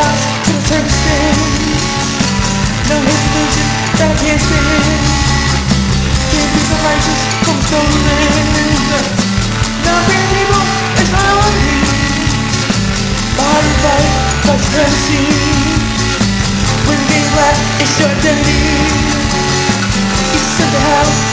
chaos to the same. No hesitation. illusion can't stand can't be so righteous, come so Loving people is my own. need. Body fight, fight fantasy. When being black it's your identity. It's the hell.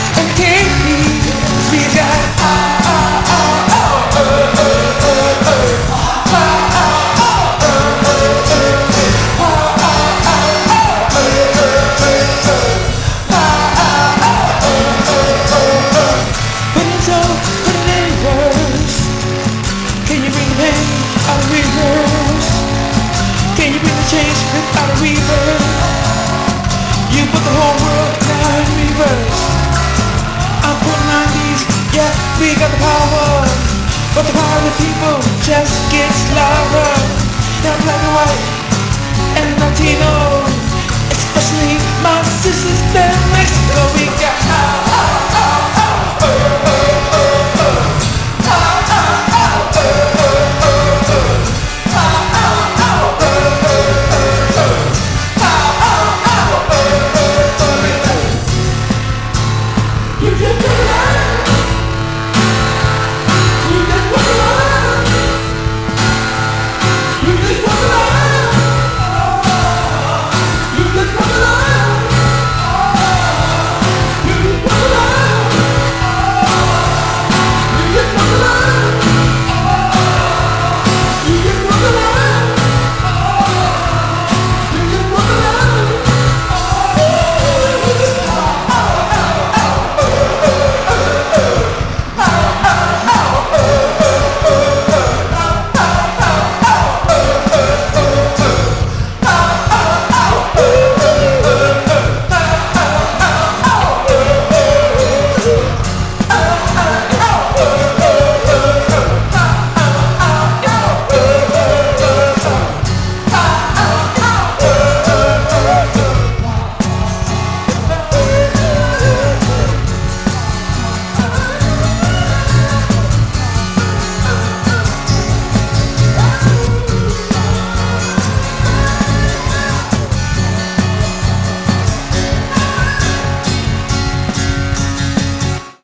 Change without a reverse? You put the whole world now in reverse. I'm putting on these, yeah, we got the power. But the power of the people just gets louder. Now black and white and Latino,